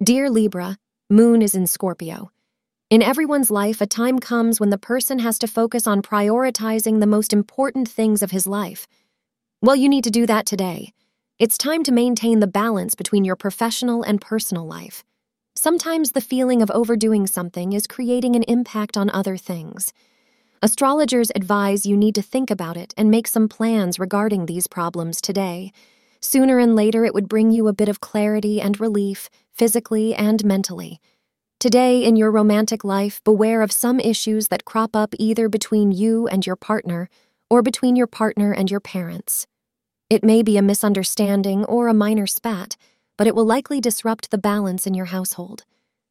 Dear Libra, Moon is in Scorpio. In everyone's life, a time comes when the person has to focus on prioritizing the most important things of his life. Well, you need to do that today. It's time to maintain the balance between your professional and personal life. Sometimes the feeling of overdoing something is creating an impact on other things. Astrologers advise you need to think about it and make some plans regarding these problems today. Sooner and later, it would bring you a bit of clarity and relief, physically and mentally. Today, in your romantic life, beware of some issues that crop up either between you and your partner or between your partner and your parents. It may be a misunderstanding or a minor spat, but it will likely disrupt the balance in your household.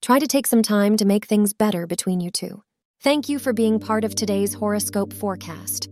Try to take some time to make things better between you two. Thank you for being part of today's horoscope forecast.